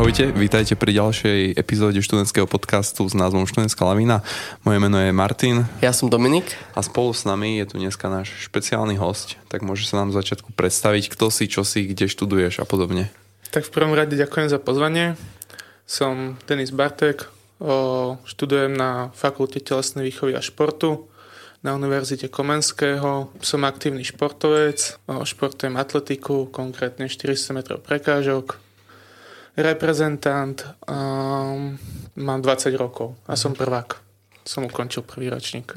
Ahojte, vítajte pri ďalšej epizóde študentského podcastu s názvom Študentská lavína. Moje meno je Martin. Ja som Dominik. A spolu s nami je tu dneska náš špeciálny host, tak môže sa nám v začiatku predstaviť, kto si, čo si, kde študuješ a podobne. Tak v prvom rade ďakujem za pozvanie. Som Denis Bartek, študujem na Fakulte telesnej výchovy a športu na Univerzite Komenského. Som aktívny športovec, športujem atletiku, konkrétne 400 metrov prekážok, reprezentant, um, mám 20 rokov a som prvák. Som ukončil prvý ročník.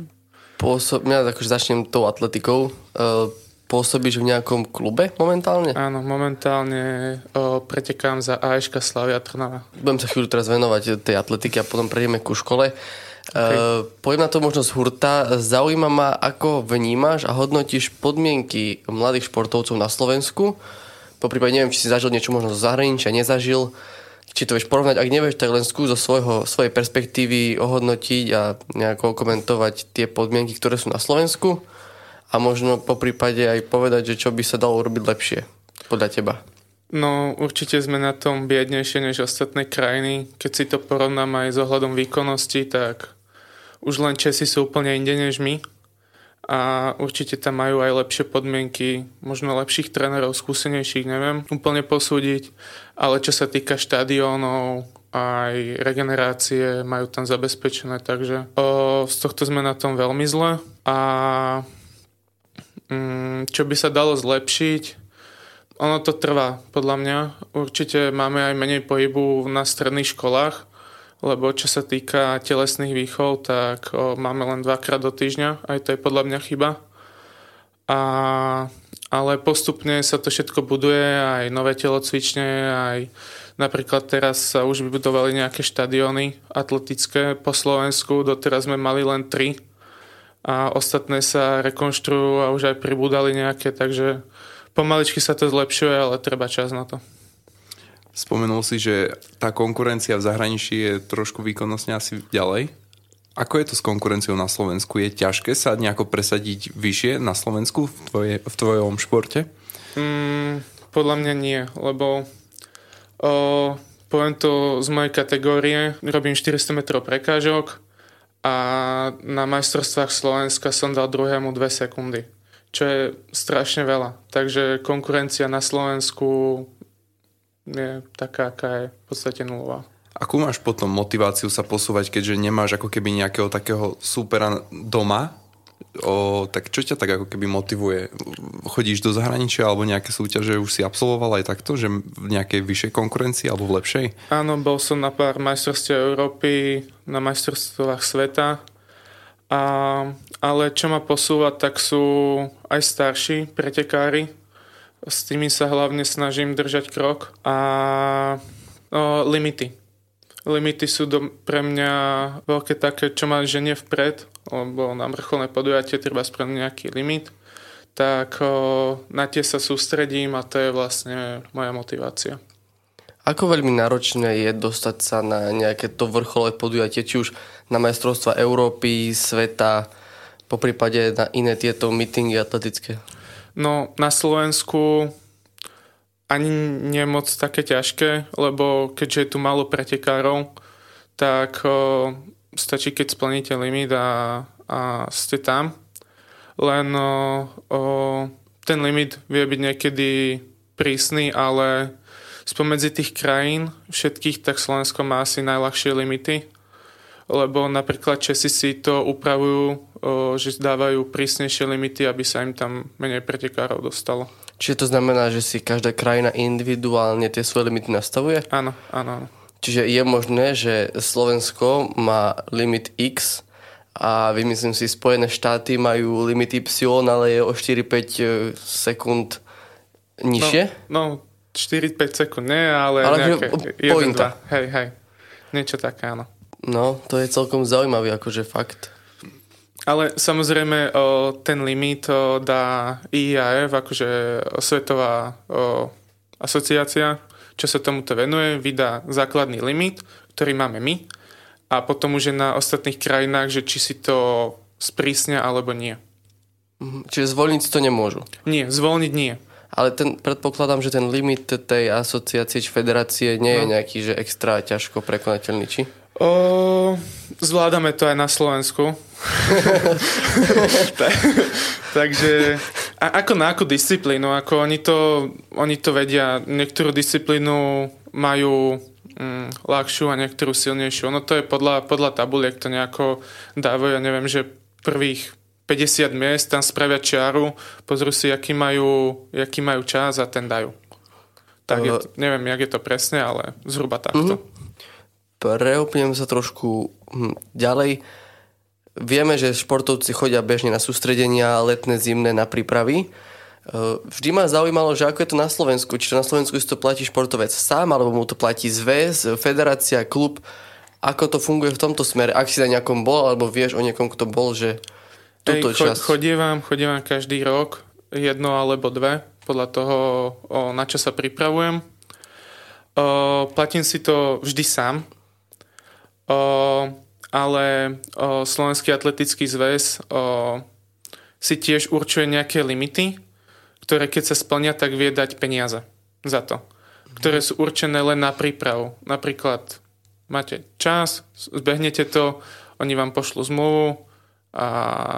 Pôsob, ja akože začnem tou atletikou. Uh, pôsobíš v nejakom klube momentálne? Áno, momentálne o, pretekám za AŠK Slavia Trnava. Budem sa chvíľu teraz venovať tej atletiky a potom prejdeme ku škole. Okay. Uh, poviem na to možno z hurta. Zaujíma ma, ako vnímaš a hodnotíš podmienky mladých športovcov na Slovensku po prípade neviem, či si zažil niečo možno zo zahraničia, nezažil, či to vieš porovnať, ak nevieš, tak len skús zo svojho, svojej perspektívy ohodnotiť a nejako komentovať tie podmienky, ktoré sú na Slovensku a možno po prípade aj povedať, že čo by sa dalo urobiť lepšie podľa teba. No určite sme na tom biednejšie než ostatné krajiny. Keď si to porovnám aj s ohľadom výkonnosti, tak už len Česi sú úplne inde než my a určite tam majú aj lepšie podmienky, možno lepších trénerov, skúsenejších, neviem úplne posúdiť, ale čo sa týka štadiónov, aj regenerácie majú tam zabezpečené, takže o, z tohto sme na tom veľmi zle. A mm, čo by sa dalo zlepšiť, ono to trvá, podľa mňa. Určite máme aj menej pohybu na stredných školách, lebo čo sa týka telesných výchov, tak o, máme len dvakrát do týždňa, aj to je podľa mňa chyba. A, ale postupne sa to všetko buduje, aj nové telocvične, aj napríklad teraz sa už vybudovali nejaké štadióny atletické po Slovensku, doteraz sme mali len tri a ostatné sa rekonštruujú a už aj pribúdali nejaké, takže pomaličky sa to zlepšuje, ale treba čas na to. Spomenul si, že tá konkurencia v zahraničí je trošku výkonnostne asi ďalej. Ako je to s konkurenciou na Slovensku? Je ťažké sa nejako presadiť vyššie na Slovensku v, tvoje, v tvojom športe? Mm, podľa mňa nie, lebo o, poviem to z mojej kategórie, robím 400 metrov prekážok a na majstrovstvách Slovenska som dal druhému 2 sekundy, čo je strašne veľa. Takže konkurencia na Slovensku je taká, aká je v podstate nulová. Akú máš potom motiváciu sa posúvať, keďže nemáš ako keby nejakého takého supera doma? O, tak čo ťa tak ako keby motivuje? Chodíš do zahraničia alebo nejaké súťaže už si absolvoval aj takto, že v nejakej vyššej konkurencii alebo v lepšej? Áno, bol som na pár majstrovstiev Európy, na majstrovstvách sveta, a, ale čo ma posúva, tak sú aj starší pretekári, s tými sa hlavne snažím držať krok a o, limity. Limity sú do, pre mňa veľké také, čo ma ženie vpred, lebo na vrcholné podujatie treba spravať nejaký limit, tak o, na tie sa sústredím a to je vlastne moja motivácia. Ako veľmi náročné je dostať sa na nejaké to vrcholové podujatie, či už na majstrovstva Európy, sveta, po prípade na iné tieto meetingy atletické? No na Slovensku ani nie moc také ťažké, lebo keďže je tu málo pretekárov, tak o, stačí, keď splníte limit a, a ste tam. Len o, o, ten limit vie byť niekedy prísny, ale spomedzi tých krajín všetkých, tak Slovensko má asi najľahšie limity lebo napríklad Česi si to upravujú, že dávajú prísnejšie limity, aby sa im tam menej pretekárov dostalo. Čiže to znamená, že si každá krajina individuálne tie svoje limity nastavuje? Áno, áno, áno. Čiže je možné, že Slovensko má limit X a vymyslím si, Spojené štáty majú limit Y, ale je o 4-5 e, sekúnd nižšie? No, no 4-5 sekúnd nie, ale, ale nejaké, pointa. Hej, hej. Niečo také, áno. No, to je celkom zaujímavý, akože fakt. Ale samozrejme o, ten limit dá IAF, akože svetová asociácia, čo sa tomuto venuje, vydá základný limit, ktorý máme my a potom už je na ostatných krajinách, že či si to sprísnia alebo nie. Mhm. Čiže zvolniť to nemôžu? Nie, zvolniť nie. Ale ten, predpokladám, že ten limit tej asociácie či federácie nie je No. nejaký, že extra ťažko prekonateľný, či? O, zvládame to aj na Slovensku. Ta- Takže a ako na akú disciplínu? Ako oni, to, oni to vedia. Niektorú disciplínu majú mm, ľahšiu a niektorú silnejšiu. No to je podľa, podľa tabuliek to nejako dávajú. Ja neviem, že prvých 50 miest tam spravia čiaru, pozrú si, aký majú, aký majú čas a ten dajú. Tak je, neviem, jak je to presne, ale zhruba takto. Preopnem sa trošku hm, ďalej. Vieme, že športovci chodia bežne na sústredenia, letné, zimné, na prípravy. E, Vždy ma zaujímalo, že ako je to na Slovensku. Či to na Slovensku si to platí športovec sám, alebo mu to platí zväz, federácia, klub. Ako to funguje v tomto smere? Ak si na nejakom bol, alebo vieš o niekom, kto bol, že túto cho- časť... chodievam, chodievam každý rok, jedno alebo dve, podľa toho, o, na čo sa pripravujem. O, platím si to vždy sám, ale Slovenský atletický zväz si tiež určuje nejaké limity, ktoré keď sa splnia, tak vie dať peniaze za to, ktoré sú určené len na prípravu. Napríklad máte čas, zbehnete to, oni vám pošlú zmluvu, a,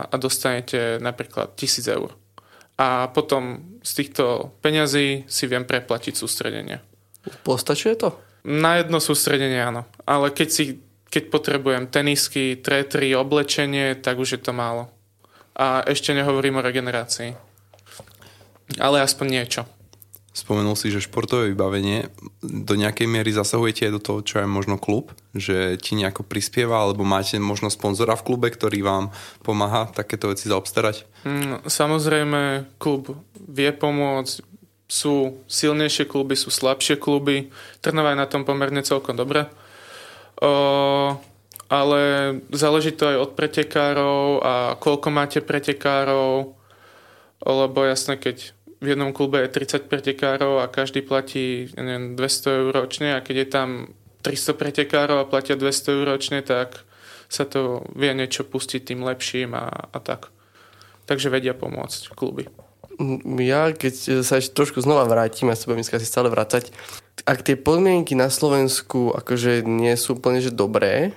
a dostanete napríklad 1000 eur. A potom z týchto peňazí si viem preplatiť sústredenie. Postačuje to? Na jedno sústredenie áno, ale keď, si, keď potrebujem tenisky, trétry, oblečenie, tak už je to málo. A ešte nehovorím o regenerácii. Ale aspoň niečo. Spomenul si, že športové vybavenie do nejakej miery zasahujete aj do toho, čo je možno klub, že ti nejako prispieva, alebo máte možno sponzora v klube, ktorý vám pomáha takéto veci zaobstarať? Mm, Samozrejme, klub vie pomôcť, sú silnejšie kluby, sú slabšie kluby. Trnava je na tom pomerne celkom dobre. Ale záleží to aj od pretekárov a koľko máte pretekárov, lebo jasné, keď v jednom klube je 30 pretekárov a každý platí neviem, 200 eur ročne a keď je tam 300 pretekárov a platia 200 eur ročne, tak sa to vie niečo pustiť tým lepším a, a tak. Takže vedia pomôcť kluby. Ja, keď sa ešte trošku znova vrátim, ja sa budem dneska si stále vrácať, ak tie podmienky na Slovensku akože nie sú úplne že dobré,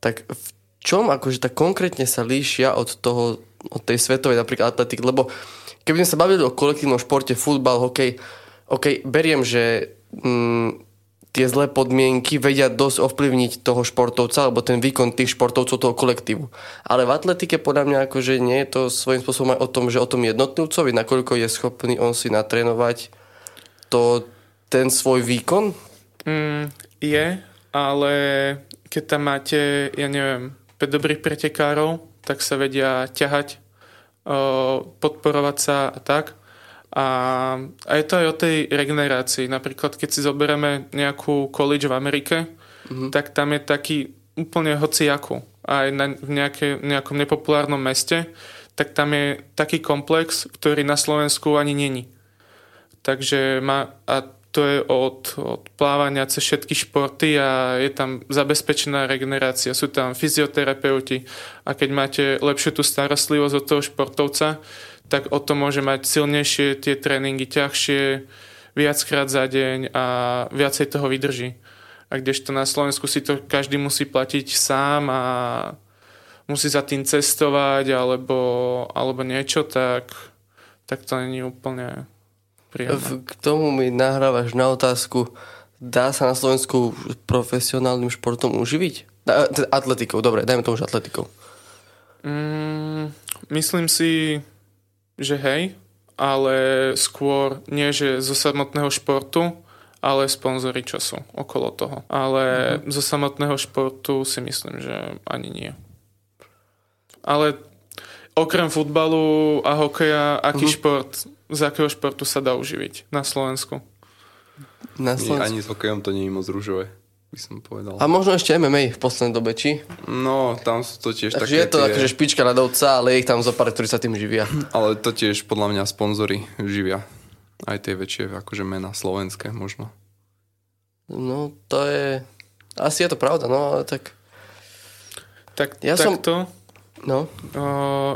tak v čom akože tak konkrétne sa líšia od toho, od tej svetovej napríklad atletiky, lebo keby sme sa bavili o kolektívnom športe, futbal, hokej, OK, beriem, že mm, tie zlé podmienky vedia dosť ovplyvniť toho športovca alebo ten výkon tých športovcov toho kolektívu. Ale v atletike podľa mňa akože nie je to svojím spôsobom aj o tom, že o tom jednotlivcovi, nakoľko je schopný on si natrénovať to, ten svoj výkon. Mm, je, ale keď tam máte, ja neviem, 5 dobrých pretekárov, tak sa vedia ťahať, podporovať sa a tak. A, a je to aj o tej regenerácii. Napríklad, keď si zoberieme nejakú college v Amerike, mm-hmm. tak tam je taký úplne hociaku. Aj na, v nejaké, nejakom nepopulárnom meste, tak tam je taký komplex, ktorý na Slovensku ani není. Takže má, a to je od, od plávania cez všetky športy a je tam zabezpečená regenerácia. Sú tam fyzioterapeuti a keď máte lepšiu tú starostlivosť od toho športovca, tak o to môže mať silnejšie tie tréningy, ťažšie, viackrát za deň a viacej toho vydrží. A kdežto na Slovensku si to každý musí platiť sám a musí za tým cestovať alebo, alebo niečo, tak, tak to není úplne príjemné. V, k tomu mi nahrávaš na otázku, dá sa na Slovensku profesionálnym športom uživiť? Atletikou, dobre, dajme tomu už atletikou. Mm, myslím si, že hej, ale skôr nie, že zo samotného športu, ale sponzory, čo sú okolo toho. Ale mm-hmm. zo samotného športu si myslím, že ani nie. Ale okrem futbalu a hokeja, aký mm-hmm. šport, z akého športu sa dá uživiť na Slovensku? Na Slovensku. ani s hokejom to nie je moc rúžové, by som povedal. A možno ešte MMA v poslednej dobe, či? No, tam sú to tiež Takže také je to tie, akože špička ľadovca, ale je ich tam zo pár, ktorí sa tým živia. Ale to tiež podľa mňa sponzory živia. Aj tie väčšie akože mená slovenské možno. No, to je... Asi je to pravda, no, ale tak... Tak, Ja som- takto No, o,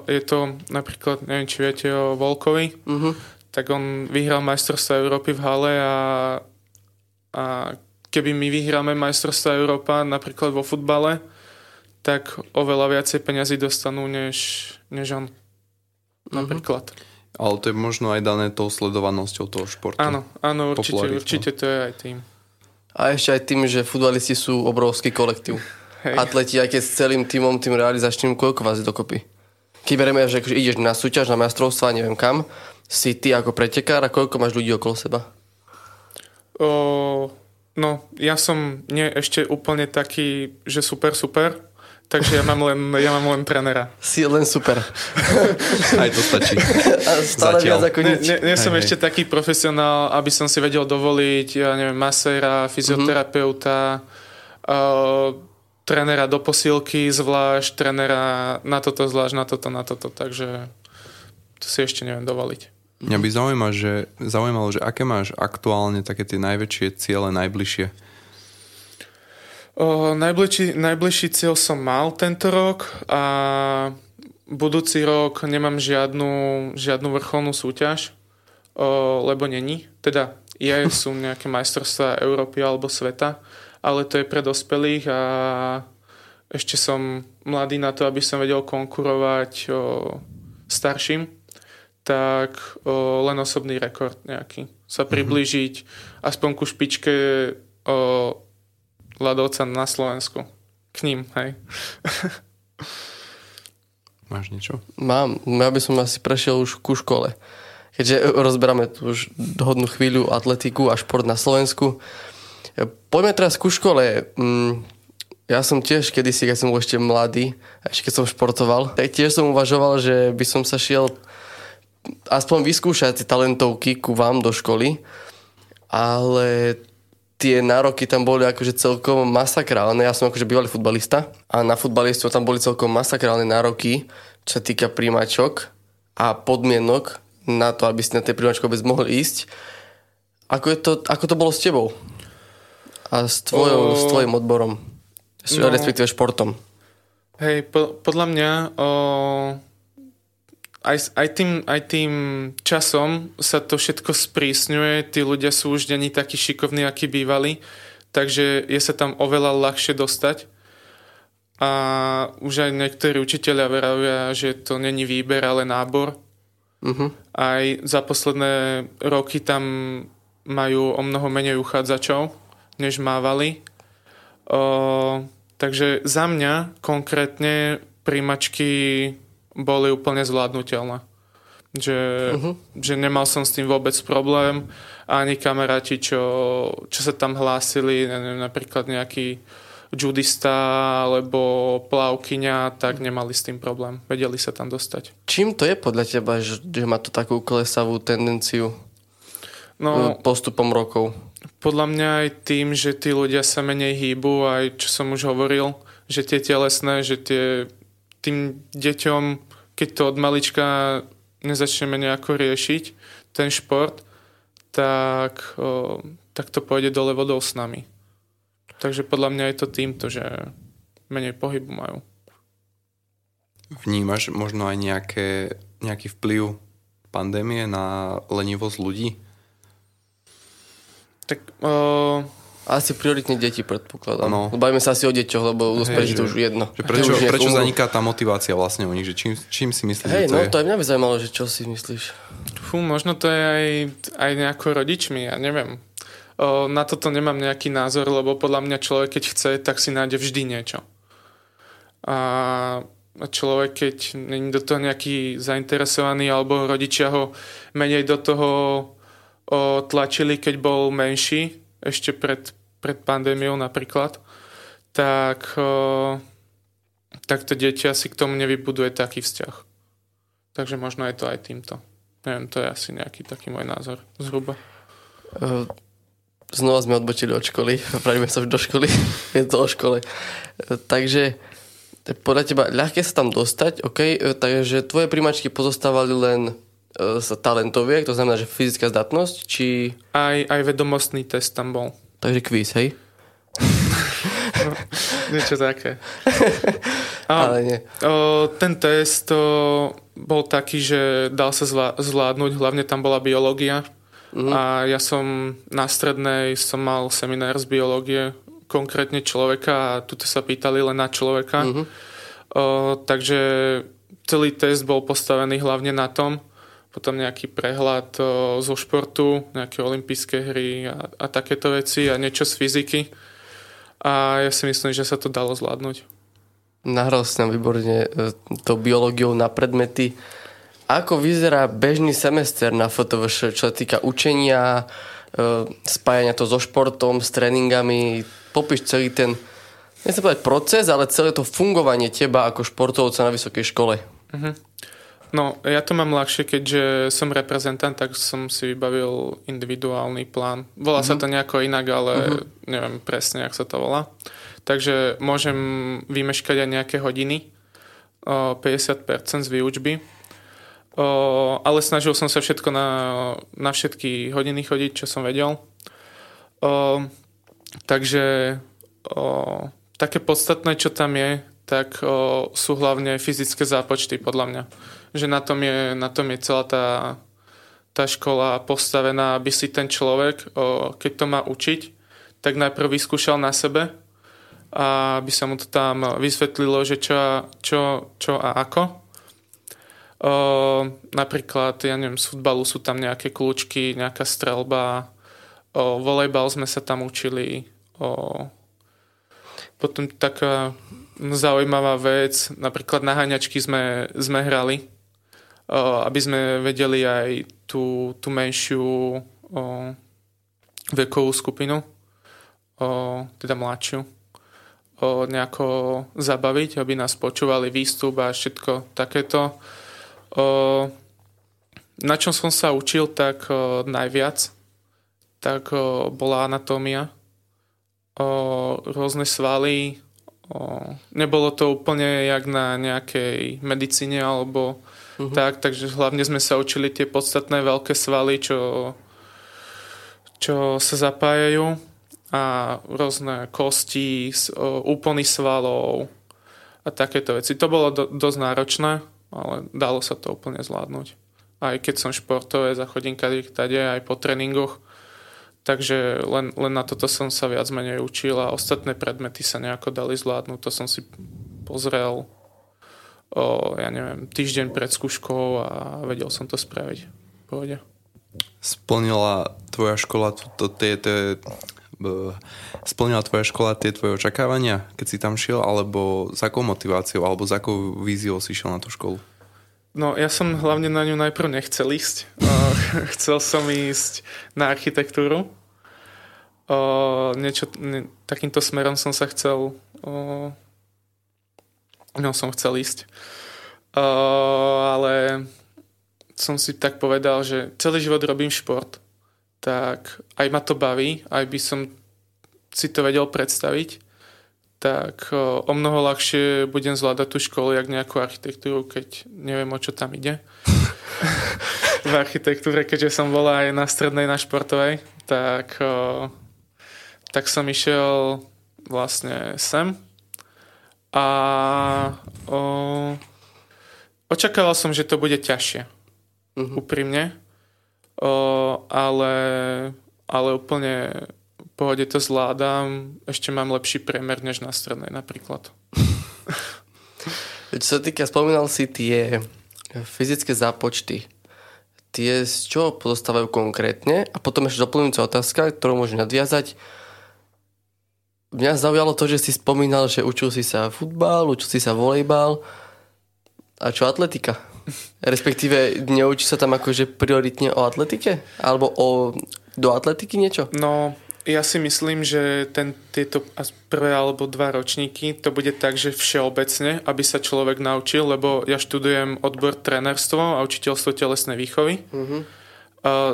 je to napríklad, neviem, či viete o Volkovi, mhm. tak on vyhral majstrovstvo Európy v hale a, a keby my vyhráme majstrovstvo Európa napríklad vo futbale, tak oveľa viacej peňazí dostanú než, než on. Napríklad. Ale to je možno aj dané tou sledovanosťou toho športu. Áno, áno, určite, určite to je aj tým. A ešte aj tým, že futbalisti sú obrovský kolektív. Hej. Atleti, aj keď s celým týmom, tým realizačným, koľko vás je dokopy? Keď bereme, že akože ideš na súťaž, na majstrovstvá, neviem kam, si ty ako pretekár a koľko máš ľudí okolo seba? O, no, ja som nie ešte úplne taký, že super, super, takže ja mám len, ja mám len trenera. Si len super. Aj to stačí. A stále Zatiaľ. viac ako nič. nie, nie som Hej, ešte taký profesionál, aby som si vedel dovoliť, ja neviem, maséra, fyzioterapeuta, uh, trénera do posilky zvlášť, trénera na toto zvlášť, na toto, na toto, takže to si ešte neviem dovoliť. Mňa by zaujímalo, že, zaujímalo, že aké máš aktuálne také tie najväčšie ciele, najbližšie. O, najbližší, najbližší cieľ som mal tento rok a budúci rok nemám žiadnu, žiadnu vrcholnú súťaž, o, lebo není. Teda je, sú nejaké majstrovstvá Európy alebo sveta, ale to je pre dospelých a ešte som mladý na to, aby som vedel konkurovať o, starším, tak o, len osobný rekord nejaký. Sa priblížiť aspoň ku špičke o, ľadovca na Slovensku. K ním, hej. Máš niečo? Mám, ja by som asi prešiel už ku škole. Keďže rozberáme tu už hodnú chvíľu atletiku a šport na Slovensku. Poďme teraz ku škole. Mm, Ja som tiež kedysi, keď som bol ešte mladý, ešte keď som športoval, tak tiež som uvažoval, že by som sa šiel aspoň vyskúšať tie talentovky ku vám do školy, ale tie nároky tam boli akože celkom masakrálne. Ja som akože bývalý futbalista a na futbalistov tam boli celkom masakrálne nároky, čo sa týka príjmačok a podmienok na to, aby ste na tej príjmačke vôbec mohli ísť. Ako, je to, ako to bolo s tebou? A s, tvojou, O, s tvojim odborom? No. Respektíve športom? Hej, po, podľa mňa o, aj, aj, tým, aj tým časom sa to všetko sprísňuje, tí ľudia sú už není takí šikovní, akí bývali, takže je sa tam oveľa ľahšie dostať. A už aj niektorí učiteľia veravia, že to není výber, ale nábor. Uh-huh. Aj za posledné roky tam majú o mnoho menej uchádzačov, než mávali. O, takže za mňa konkrétne príjmačky boli úplne zvládnutelné. Že, uh-huh. že nemal som s tým vôbec problém. Ani kamaráti, čo, čo sa tam hlásili, neviem, napríklad nejaký judista alebo plavkyňa, tak nemali s tým problém. Vedeli sa tam dostať. Čím to je podľa teba, že, že má to takú klesavú tendenciu No, postupom rokov? Podľa mňa aj tým, že tí ľudia sa menej hýbu, aj čo som už hovoril, že tie telesné, že tie, tým deťom, keď to od malička nezačneme nejako riešiť, ten šport, tak, o, tak to pôjde dole vodou s nami. Takže podľa mňa je to týmto, že menej pohybu majú. Vnímaš možno aj nejaké, nejaký vplyv pandémie na lenivosť ľudí? Tak o, Asi prioritne deti predpokladám. No. Bavíme sa asi o deťoch, lebo u dospelých to už jedno. Že prečo, Už prečo umrú. zaniká tá motivácia vlastne u nich? Že čím, čím si myslíš, Hej, že to no je? to aj mňa by zaujímalo, že čo si myslíš. Fú, možno to je aj, aj nejako rodičmi, ja neviem. O, na toto nemám nejaký názor, lebo podľa mňa človek, keď chce, tak si nájde vždy niečo. A a človek, keď není do toho nejaký zainteresovaný, alebo rodičia ho menej do toho o, tlačili, keď bol menší, ešte pred, pred pandémiou napríklad, tak, tak to dieťa si k tomu nevybuduje taký vzťah. Takže možno je to aj týmto. Neviem, to je asi nejaký taký môj názor zhruba. Uh, Znova sme odbočili od školy, pravíme sa do školy, je to o škole. Uh, Takže podľa teba ľahké sa tam dostať, OK, uh, takže tvoje príjmačky pozostávali len uh, z talentoviek, to znamená, že fyzická zdatnosť, či... Aj, aj vedomostný test tam bol. Takže kvíz, hej? Niečo také. Ale nie. O, ten test, o, bol taký, že dal sa zvládnuť, hlavne tam bola biológia. Mm. A ja som na strednej som mal seminár z biológie, konkrétne človeka a tuto sa pýtali len na človeka. Mm-hmm. O, takže celý test bol postavený hlavne na tom, potom nejaký prehľad o, zo športu, nejaké olympijské hry a, a takéto veci a niečo z fyziky. A ja si myslím, že sa to dalo zvládnuť. Nahral si nám výborne e, to biológiou na predmety. Ako vyzerá bežný semester na FTVŠ, čo sa týka učenia, e, spájania to so športom, s tréningami? Popíš celý ten, nechcem povedať proces, ale celé to fungovanie teba ako športovca na vysokej škole. Uh-huh. No, ja to mám ľahšie, keďže som reprezentant, tak som si vybavil individuálny plán. Volá uh-huh. sa to nejako inak, ale uh-huh. neviem presne, jak sa to volá. Takže môžem vymeškať aj nejaké hodiny, 50% z výučby ale snažil som sa všetko na, na všetky hodiny chodiť, čo som vedel. Takže také podstatné, čo tam je, tak o, sú hlavne fyzické zápočty, podľa mňa. Že na tom je, na tom je celá tá, tá škola postavená, aby si ten človek, o, keď to má učiť, tak najprv vyskúšal na sebe a aby sa mu to tam vysvetlilo, že čo, čo, čo a ako. O, napríklad, ja neviem, z futbalu sú tam nejaké kľúčky, nejaká strelba, o, volejbal sme sa tam učili, o, potom taká zaujímavá vec, napríklad na haňačky sme, sme hrali, aby sme vedeli aj tú, tú menšiu vekovú skupinu, teda mladšiu, nejako zabaviť, aby nás počúvali výstup a všetko takéto. Na čom som sa učil tak najviac, tak bola anatómia, rôzne svaly, nebolo to úplne jak na nejakej medicíne alebo uh-huh. tak, takže hlavne sme sa učili tie podstatné veľké svaly, čo, čo sa zapájajú a rôzne kosti, úpony svalov a takéto veci. To bolo do, dosť náročné, ale dalo sa to úplne zvládnuť. Aj keď som športové, zachodím kade, aj po tréningoch, takže len, len na toto som sa viac menej učil a ostatné predmety sa nejako dali zvládnuť. To som si pozrel o, ja neviem, týždeň pred skúškou a vedel som to spraviť. Pohode. Splnila tvoja škola to, tie, splnila tvoja škola tie tvoje očakávania, keď si tam šiel, alebo s akou motiváciou, alebo s akou víziou si šiel na tú školu? No, ja som hlavne na ňu najprv nechcel ísť. Chcel som ísť na architektúru. Niečo, ne, takýmto smerom som sa chcel no, som chcel ísť. Ale som si tak povedal, že celý život robím šport tak aj ma to baví, aj by som si to vedel predstaviť, tak o mnoho ľahšie budem zvládať tú školu, jak nejakú architektúru, keď neviem, o čo tam ide. v architektúre, keďže som bola aj na strednej, na športovej, tak, tak som išiel vlastne sem a o, očakával som, že to bude ťažšie. Uh-huh. Úprimne o, ale, ale úplne pohode to zvládam. Ešte mám lepší priemer než na strednej napríklad. Čo sa týka, spomínal si tie fyzické zápočty. Tie z čoho pozostávajú konkrétne? A potom ešte doplňujúca otázka, ktorú môžeš nadviazať. Mňa zaujalo to, že si spomínal, že učil si sa futbal, učil si sa volejbal. A čo atletika? Respektíve neučí sa tam akože prioritne o atletike? Alebo o, do atletiky niečo? No, ja si myslím, že ten, tieto prvé alebo dva ročníky to bude tak, že všeobecne, aby sa človek naučil, lebo ja študujem odbor trenerstvo a učiteľstvo telesnej výchovy uh-huh.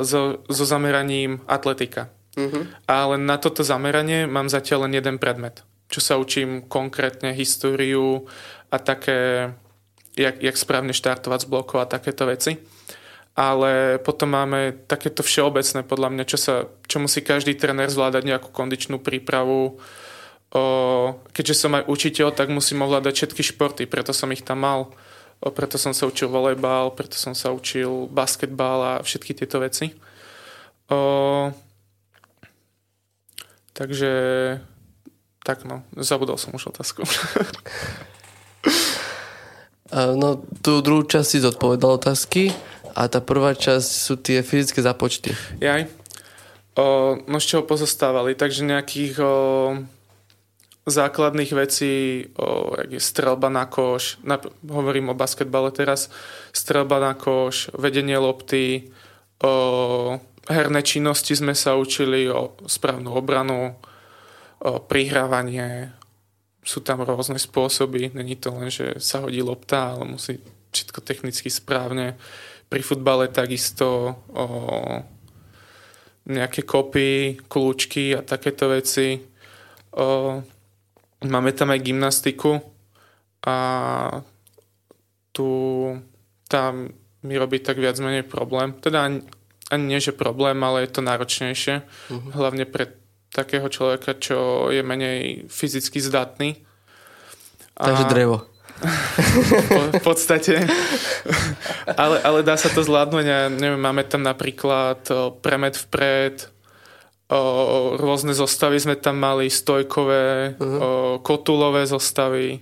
so, so zameraním atletika. Uh-huh. Ale na toto zameranie mám zatiaľ len jeden predmet, čo sa učím konkrétne históriu a také jak, jak správne štartovať z blokov a takéto veci. Ale potom máme takéto všeobecné, podľa mňa, čo, sa, čo musí každý tréner zvládať nejakú kondičnú prípravu. O, keďže som aj učiteľ, tak musím ovládať všetky športy, preto som ich tam mal. O, preto som sa učil volejbal, preto som sa učil basketbal a všetky tieto veci. O, takže tak no, zabudol som už otázku. no, tú druhú časť si zodpovedal otázky a tá prvá časť sú tie fyzické započty. Jaj. O, no z čoho pozostávali? Takže nejakých o, základných vecí, o, jak je strelba na koš, na, hovorím o basketbale teraz, strelba na koš, vedenie lopty, o, herné činnosti sme sa učili, o správnu obranu, prihrávanie, sú tam rôzne spôsoby, není to len, že sa hodí lopta, ale musí všetko technicky správne. Pri futbale takisto o, nejaké kopy, kľúčky a takéto veci. O, máme tam aj gymnastiku a tu tam mi robí tak viac menej problém. Teda ani, ani nie, že problém, ale je to náročnejšie. Uh-huh. Hlavne pre takého človeka, čo je menej fyzicky zdatný. A... Takže drevo. Po, v podstate. ale, ale dá sa to zvládnuť. Ja neviem, máme tam napríklad premet vpred, o, rôzne zostavy sme tam mali, stojkové, uh-huh. o, kotulové zostavy,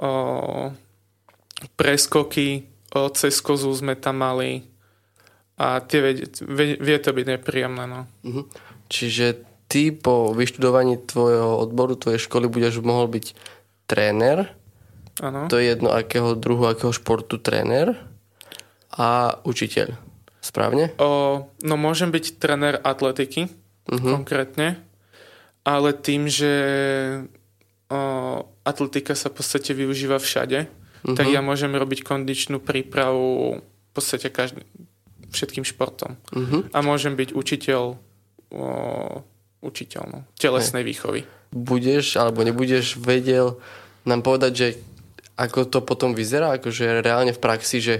o, preskoky o, cez kozu sme tam mali a tie vie, vie, vie to byť nepríjemné. No. Uh-huh. Čiže ty po vyštudovaní tvojho odboru, tvojej školy budeš mohol byť tréner. Ano. To je jedno akého druhu, akého športu tréner a učiteľ. Správne? O, no môžem byť tréner atletiky uh-huh. konkrétne, ale tým, že o, atletika sa v podstate využíva všade, uh-huh. tak ja môžem robiť kondičnú prípravu v podstate každý, všetkým športom. Uh-huh. A môžem byť učiteľ o, učiteľ no, telesnej výchovy. Budeš alebo nebudeš vedel nám povedať, že ako to potom vyzerá, akože reálne v praxi, že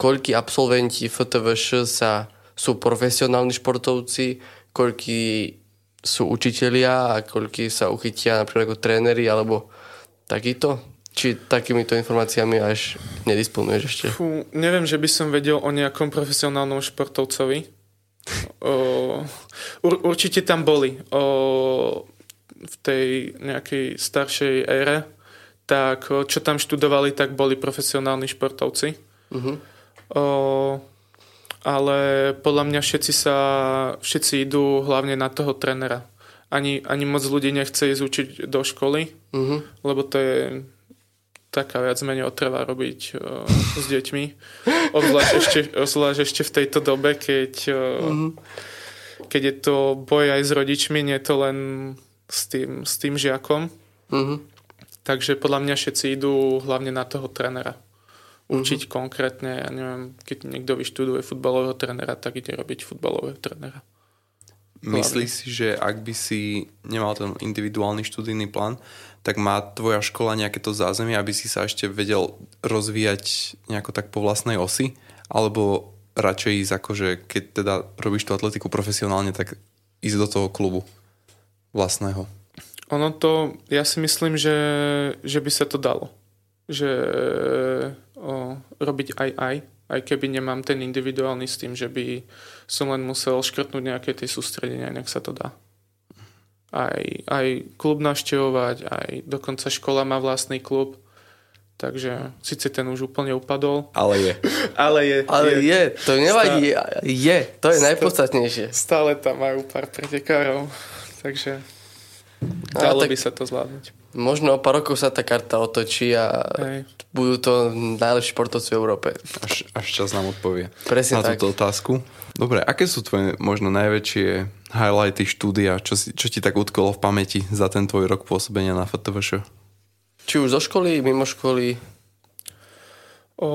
koľky absolventi FTVŠ sa, sú profesionálni športovci, koľky sú učitelia a koľky sa uchytia napríklad ako tréneri alebo takýto? Či takýmito informáciami až nedisponuješ ešte? Fú, neviem, že by som vedel o nejakom profesionálnom športovcovi O, ur, určite tam boli o, v tej nejakej staršej ére, tak o, čo tam študovali, tak boli profesionálni športovci. Uh-huh. O, ale podľa mňa všetci sa, všetci idú hlavne na toho trenera. Ani, ani moc ľudí nechce ísť učiť do školy, uh-huh. lebo to je taká viac menej otrava robiť uh, s deťmi. Obzvlášť ešte, obzvlášť ešte v tejto dobe, keď, uh, mm-hmm. keď je to boj aj s rodičmi, nie to len s tým, s tým žiakom. Mm-hmm. Takže podľa mňa všetci idú hlavne na toho trénera. Učiť mm-hmm. konkrétne, ja neviem, keď niekto vyštuduje futbalového trénera, tak ide robiť futbalového trénera. Myslíš si, že ak by si nemal ten individuálny študijný plán, tak má tvoja škola nejaké to zázemie, aby si sa ešte vedel rozvíjať nejako tak po vlastnej osi? Alebo radšej ísť akože, keď teda robíš tú atletiku profesionálne, tak ísť do toho klubu vlastného? Ono to, ja si myslím, že, že by sa to dalo. Že o, robiť aj aj, aj keby nemám ten individuálny s tým, že by som len musel škrtnúť nejaké tie sústredenia, nech sa to dá aj, aj klub navštevovať, aj dokonca škola má vlastný klub. Takže síce ten už úplne upadol. Ale je. Ale je. Ale je, je to nevadí. Stále, je, to je najpodstatnejšie. Stále tam majú pár pretekárov. Takže dalo by sa to zvládnuť. Možno o pár rokov sa tá karta otočí a Hej. budú to najlepší športovci v Európe. Až, až čas nám odpovie Presne na tak. túto otázku. Dobre, aké sú tvoje možno najväčšie highlighty štúdia? Čo, si, čo ti tak utkolo v pamäti za ten tvoj rok pôsobenia na FTVŠ? Či už zo školy, mimo školy? O,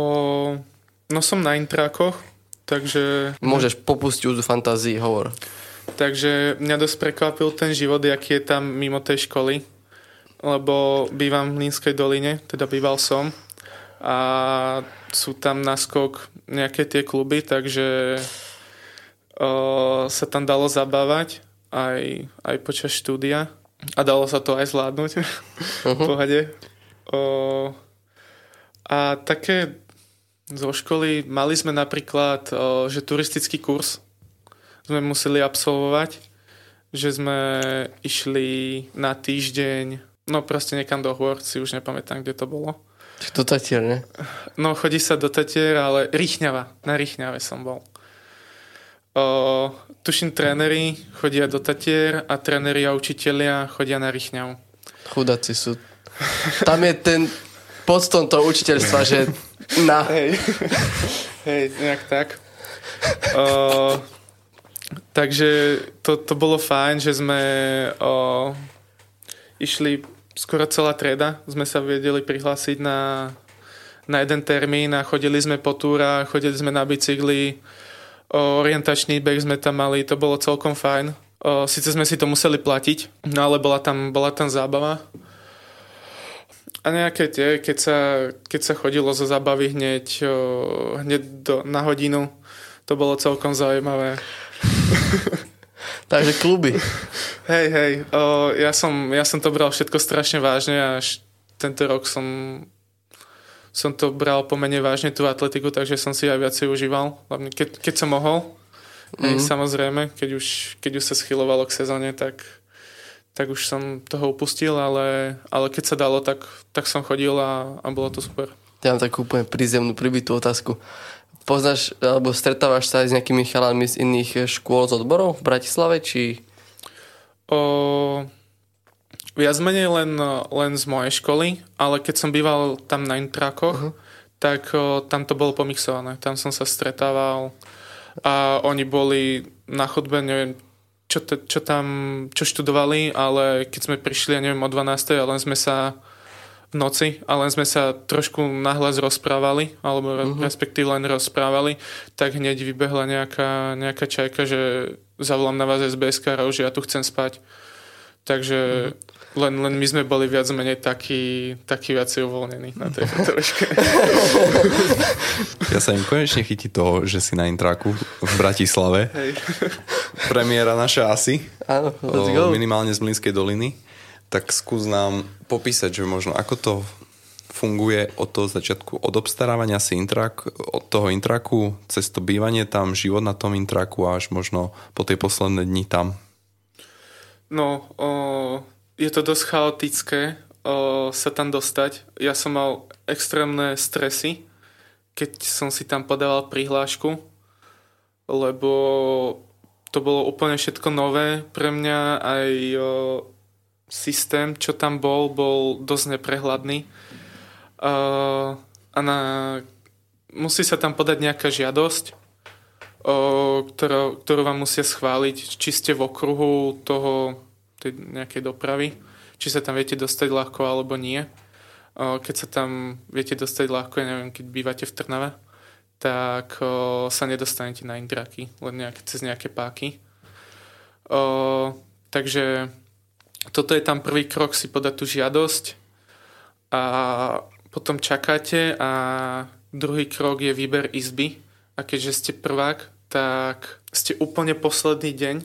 no som na intrákoch, takže... Môžeš popustiť úzu fantázii, hovor. Takže mňa dosť prekvapil ten život, aký je tam mimo tej školy, lebo bývam v Línskej doline, teda býval som a sú tam naskok nejaké tie kluby, takže o, sa tam dalo zabávať aj, aj počas štúdia a dalo sa to aj zvládnuť uh-huh. v pohode. O, A také zo školy mali sme napríklad, o, že turistický kurz sme museli absolvovať, že sme išli na týždeň, no proste niekam do hôr, si už nepamätám, kde to bolo. Do Tatier, ne? No chodí sa do Tatier, ale Rýchňava, na Rýchňave som bol. O, tuším, tréneri chodia do Tatier a tréneri a učitelia chodia na Rýchňavu. Chudáci sú. Tam je ten podstom toho učiteľstva, že na. Hej, hej nejak tak. O, takže to, to bolo fajn, že sme o, išli skoro celá trieda, sme sa vedeli prihlásiť na, na jeden termín a chodili sme po túrach, chodili sme na bicykli, o, orientačný beh sme tam mali, to bolo celkom fajn. O, Sice sme si to museli platiť, no ale bola tam, bola tam zábava. A nejaké tie, keď sa, keď sa chodilo zo zábavy hneď, o, hneď do, na hodinu, to bolo celkom zaujímavé. Takže kluby. Hej, hej, o, ja, som, ja som to bral všetko strašne vážne a až tento rok som, som to bral pomene vážne tú atletiku, takže som si aj viacej užíval, hlavne keď, keď som mohol. Mm-hmm. Hej, samozrejme, keď už, keď už sa schylovalo k sezóne, tak, tak už som toho upustil, ale, ale keď sa dalo, tak, tak som chodil a, a bolo to super. Ja mám takú úplne prízemnú, pribitú otázku. Poznáš, alebo stretávaš sa aj s nejakými chalami z iných škôl z odborov v Bratislave, či... O, viac menej len, len z mojej školy, ale keď som býval tam na intrakoch, uh-huh. tak o, tam to bolo pomixované. Tam som sa stretával a oni boli na chodbe, neviem, čo, te, čo tam, čo študovali, ale keď sme prišli, ja neviem, o 12. a len sme sa noci a len sme sa trošku nahlas rozprávali, alebo uh-huh. respektíve len rozprávali, tak hneď vybehla nejaká, nejaká čajka, že zavolám na vás SBS že ja tu chcem spať. Takže uh-huh. len, len my sme boli viac menej takí, takí viacej uvoľnení na tej fotovačke. ja sa im konečne chytí toho, že si na intraku v Bratislave. Hej. Premiéra naša asi. Áno, let's go. Minimálne z Mlinskej doliny tak skús nám popísať, že možno ako to funguje od toho začiatku, od obstarávania si intrak, od toho intraku, cez to bývanie tam, život na tom intraku až možno po tej posledné dni tam? No, o, je to dosť chaotické o, sa tam dostať. Ja som mal extrémne stresy, keď som si tam podával prihlášku, lebo to bolo úplne všetko nové pre mňa, aj systém, čo tam bol, bol dosť neprehľadný. Uh, a na, musí sa tam podať nejaká žiadosť, uh, ktorú, ktorú vám musia schváliť, či ste v okruhu toho, tej nejakej dopravy, či sa tam viete dostať ľahko alebo nie. Uh, keď sa tam viete dostať ľahko, ja neviem, keď bývate v Trnave, tak uh, sa nedostanete na indraky, len nejaké, cez nejaké páky. Uh, takže toto je tam prvý krok si podať tú žiadosť a potom čakáte a druhý krok je výber izby. A keďže ste prvák, tak ste úplne posledný deň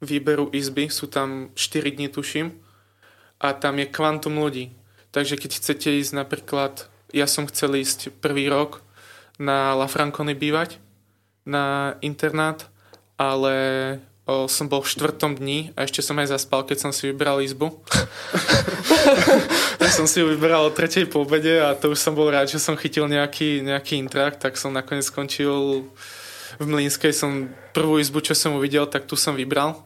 výberu izby, sú tam 4 dní tuším. A tam je kvantum ľudí. Takže keď chcete ísť napríklad, ja som chcel ísť prvý rok na La Franconi bývať, na internát, ale o, som bol v štvrtom dni a ešte som aj zaspal, keď som si vybral izbu. tak som si ju vybral o tretej po obede a to už som bol rád, že som chytil nejaký, nejaký intrak, tak som nakoniec skončil v Mlínskej. Som prvú izbu, čo som uvidel, tak tu som vybral.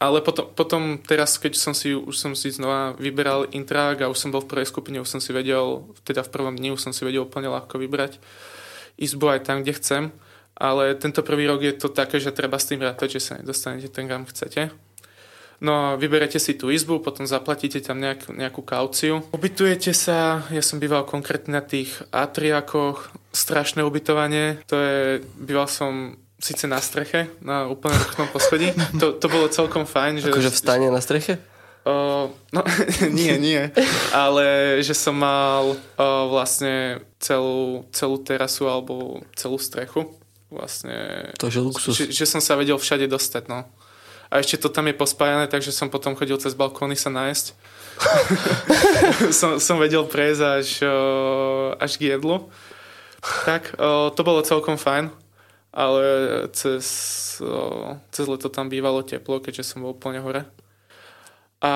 Ale potom, potom teraz, keď som si, už som si znova vyberal intrak a už som bol v prvej skupine, už som si vedel, teda v prvom dni už som si vedel úplne ľahko vybrať izbu aj tam, kde chcem ale tento prvý rok je to také, že treba s tým rátať, že sa nedostanete ten, kam chcete. No a vyberete si tú izbu, potom zaplatíte tam nejak, nejakú kauciu. Ubytujete sa, ja som býval konkrétne na tých atriákoch, strašné ubytovanie, to je, býval som síce na streche, na úplne vrchnom poschodí, to, to bolo celkom fajn. Že, akože vstane na streche? Uh, no, nie, nie. Ale že som mal uh, vlastne celú, celú terasu alebo celú strechu vlastne... To je luxus. Že, že som sa vedel všade dostať, no. A ešte to tam je pospájané, takže som potom chodil cez balkóny sa nájsť. som, som vedel prejsť až, až k jedlu. Tak, to bolo celkom fajn, ale cez, cez leto tam bývalo teplo, keďže som bol úplne hore. A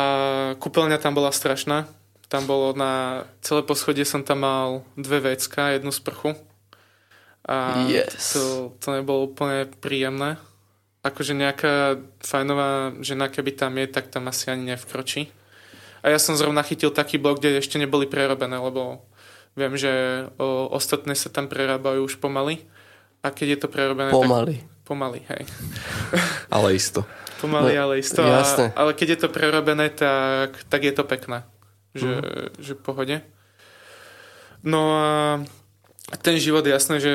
kúpeľňa tam bola strašná. Tam bolo na celé poschodie som tam mal dve vecka, jednu sprchu. A yes. to, to nebolo úplne príjemné. Akože nejaká fajnová žena, keby tam je, tak tam asi ani nevkročí. A ja som zrovna chytil taký blok, kde ešte neboli prerobené, lebo viem, že o, ostatné sa tam prerábajú už pomaly. A keď je to prerobené... Pomaly. Tak, pomaly, hej. Ale isto. Pomaly, no, ale isto. Jasné. A, ale keď je to prerobené, tak, tak je to pekné. Že, mm. že pohode. No a ten život, jasné, že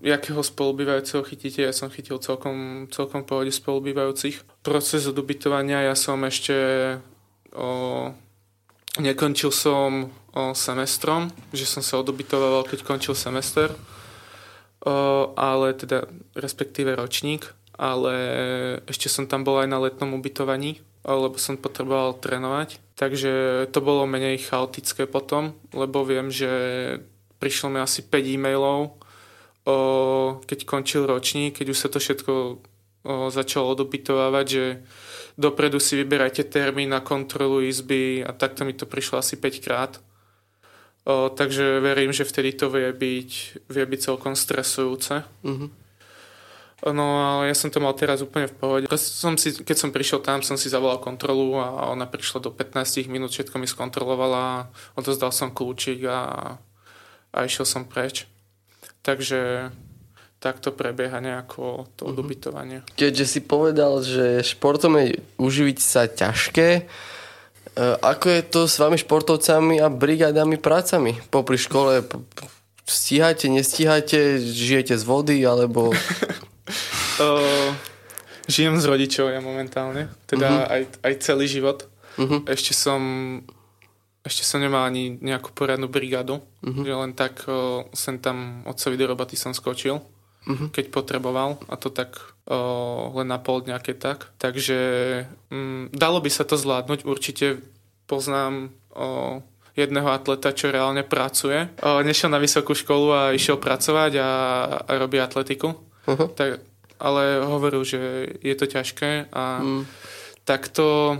jakého spolubývajúceho chytíte, ja som chytil celkom, celkom pohode spolubývajúcich. Proces od ubytovania ja som ešte o, nekončil som o, semestrom, že som sa odobytoval, keď končil semester, o, ale teda respektíve ročník ale ešte som tam bol aj na letnom ubytovaní, lebo som potreboval trénovať. Takže to bolo menej chaotické potom, lebo viem, že prišlo mi asi 5 e-mailov, o, keď končil ročník, keď už sa to všetko o, začalo odobytovávať, že dopredu si vyberajte termín na kontrolu izby a takto mi to prišlo asi 5 krát. O, takže verím, že vtedy to vie byť, vie byť celkom stresujúce. Mm-hmm. No ale ja som to mal teraz úplne v pohode. Som si, keď som prišiel tam, som si zavolal kontrolu a ona prišla do 15 minút, všetko mi skontrolovala, odozdal som kľúčik a, a išiel som preč. Takže takto prebieha nejako to mm-hmm. ubytovanie. Keďže si povedal, že športom je uživiť sa ťažké, e, ako je to s vami športovcami a brigádami prácami? Popri škole stíhate, nestíhate, žijete z vody, alebo žijem s rodičov ja momentálne, teda uh-huh. aj, aj celý život. Uh-huh. Ešte som ešte som nemal ani nejakú poradnú brigádu, uh-huh. že len tak uh, sem tam otcovi do roboty som skočil, uh-huh. keď potreboval a to tak uh, len na pol dňa, keď tak. Takže um, dalo by sa to zvládnuť, určite poznám uh, jedného atleta, čo reálne pracuje. Uh, nešiel na vysokú školu a išiel pracovať a, a robí atletiku. Uh-huh. Tak, ale hovoril, že je to ťažké a mm. takto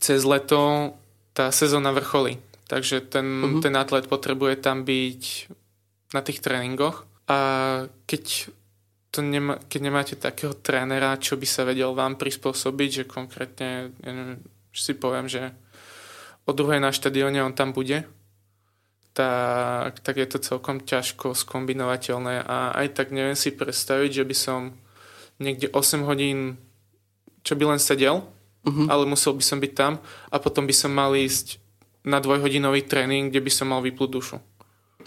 cez leto tá sezóna vrcholí. Takže ten, uh-huh. ten atlet potrebuje tam byť na tých tréningoch a keď, to nema, keď nemáte takého trénera, čo by sa vedel vám prispôsobiť, že konkrétne ja neviem, si poviem, že o druhej na štadióne on tam bude, tak, tak je to celkom ťažko skombinovateľné a aj tak neviem si predstaviť, že by som niekde 8 hodín, čo by len sedel, uh-huh. ale musel by som byť tam a potom by som mal ísť na dvojhodinový tréning, kde by som mal vyplúť dušu.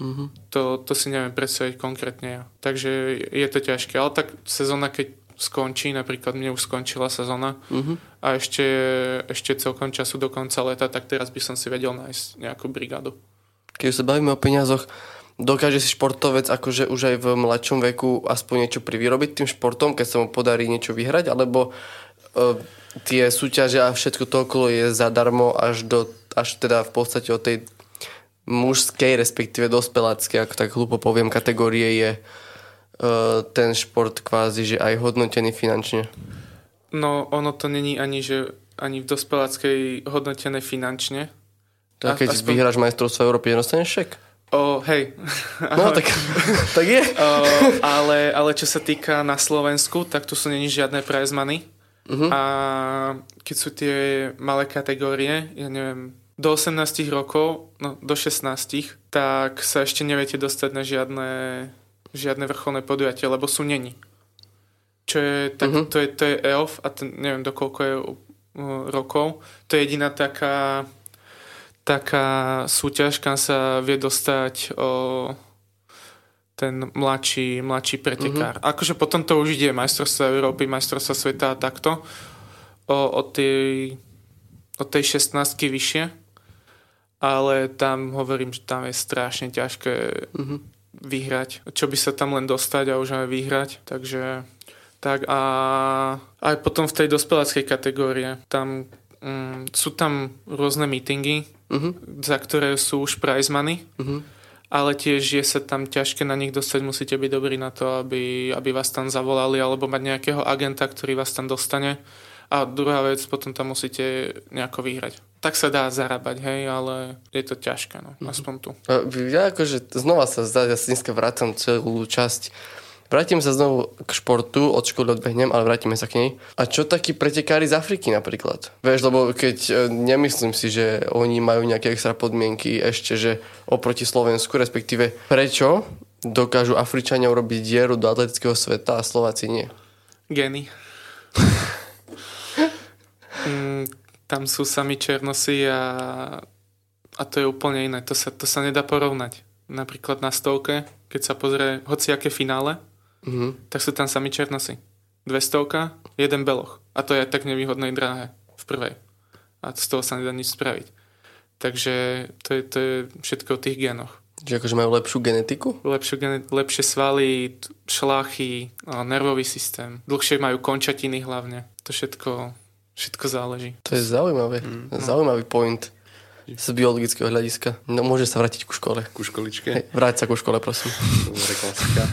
Uh-huh. To, to si neviem predstaviť konkrétne ja. Takže je to ťažké, ale tak sezóna, keď skončí, napríklad mne už skončila sezóna uh-huh. a ešte, ešte celkom času do konca leta, tak teraz by som si vedel nájsť nejakú brigádu keď sa bavíme o peniazoch, dokáže si športovec akože už aj v mladšom veku aspoň niečo privyrobiť tým športom, keď sa mu podarí niečo vyhrať, alebo uh, tie súťaže a všetko to okolo je zadarmo až do, až teda v podstate od tej mužskej, respektíve dospeláckej, ako tak hlúpo poviem, kategórie je uh, ten šport kvázi, že aj hodnotený finančne. No ono to není ani, že ani v dospeláckej hodnotené finančne, tak keď aspoň... vyhráš majstrovstvo Európy, nedostaneš šek? O, hej. No, tak, tak je. O, ale, ale čo sa týka na Slovensku, tak tu sú není žiadne prize money. Uh-huh. A keď sú tie malé kategórie, ja neviem, do 18 rokov, no do 16, tak sa ešte neviete dostať na žiadne, žiadne vrcholné podujatie, lebo sú není. Čo je, tak, uh-huh. to je, to je EOF a ten, neviem, dokoľko je uh, rokov. To je jediná taká taká súťaž, kam sa vie dostať o, ten mladší, mladší pretekár. Mm-hmm. Akože potom to už ide majstrovstva Európy, majstrovstva sveta a takto o, od, tej, od tej 16 vyššie. Ale tam hovorím, že tam je strašne ťažké mm-hmm. vyhrať. Čo by sa tam len dostať a už aj vyhrať. Takže Tak a aj potom v tej dospeláckej kategórie, tam mm, sú tam rôzne meetingy, uh-huh. za ktoré sú už prize money, uh-huh. Ale tiež je sa tam ťažké na nich dostať, musíte byť dobrí na to, aby, aby vás tam zavolali, alebo mať nejakého agenta, ktorý vás tam dostane. A druhá vec, potom tam musíte nejako vyhrať. Tak sa dá zarábať, hej, ale je to ťažké, no, aspoň tu. Ja akože znova sa zdá, ja si dneska vrátam celú časť Vrátim sa znovu k športu, od školy odbehnem, ale vrátime sa k nej. A čo takí pretekári z Afriky napríklad? Vieš, lebo keď e, nemyslím si, že oni majú nejaké extra podmienky ešte, že oproti Slovensku, respektíve prečo dokážu Afričania urobiť dieru do atletického sveta a Slováci nie? Geny. mm, tam sú sami černosy a, a to je úplne iné. To sa, to sa nedá porovnať. Napríklad na stovke, keď sa pozrie hociaké finále, mm-hmm. tak sú tam sami černosy. 200, jeden beloch. A to je tak nevýhodné drahé v prvej. A z toho sa nedá nič spraviť. Takže to je, to je všetko o tých génoch. Čiže akože majú lepšiu genetiku? Lepšiu gene- lepšie svaly, šlachy, nervový systém. Dlhšie majú končatiny hlavne. To všetko, všetko záleží. To je zaujímavé. Mm. Zaujímavý point z biologického hľadiska. No môže sa vrátiť ku škole. Ku školičke? Hej, vráť sa ku škole, prosím. Dobre, klasika.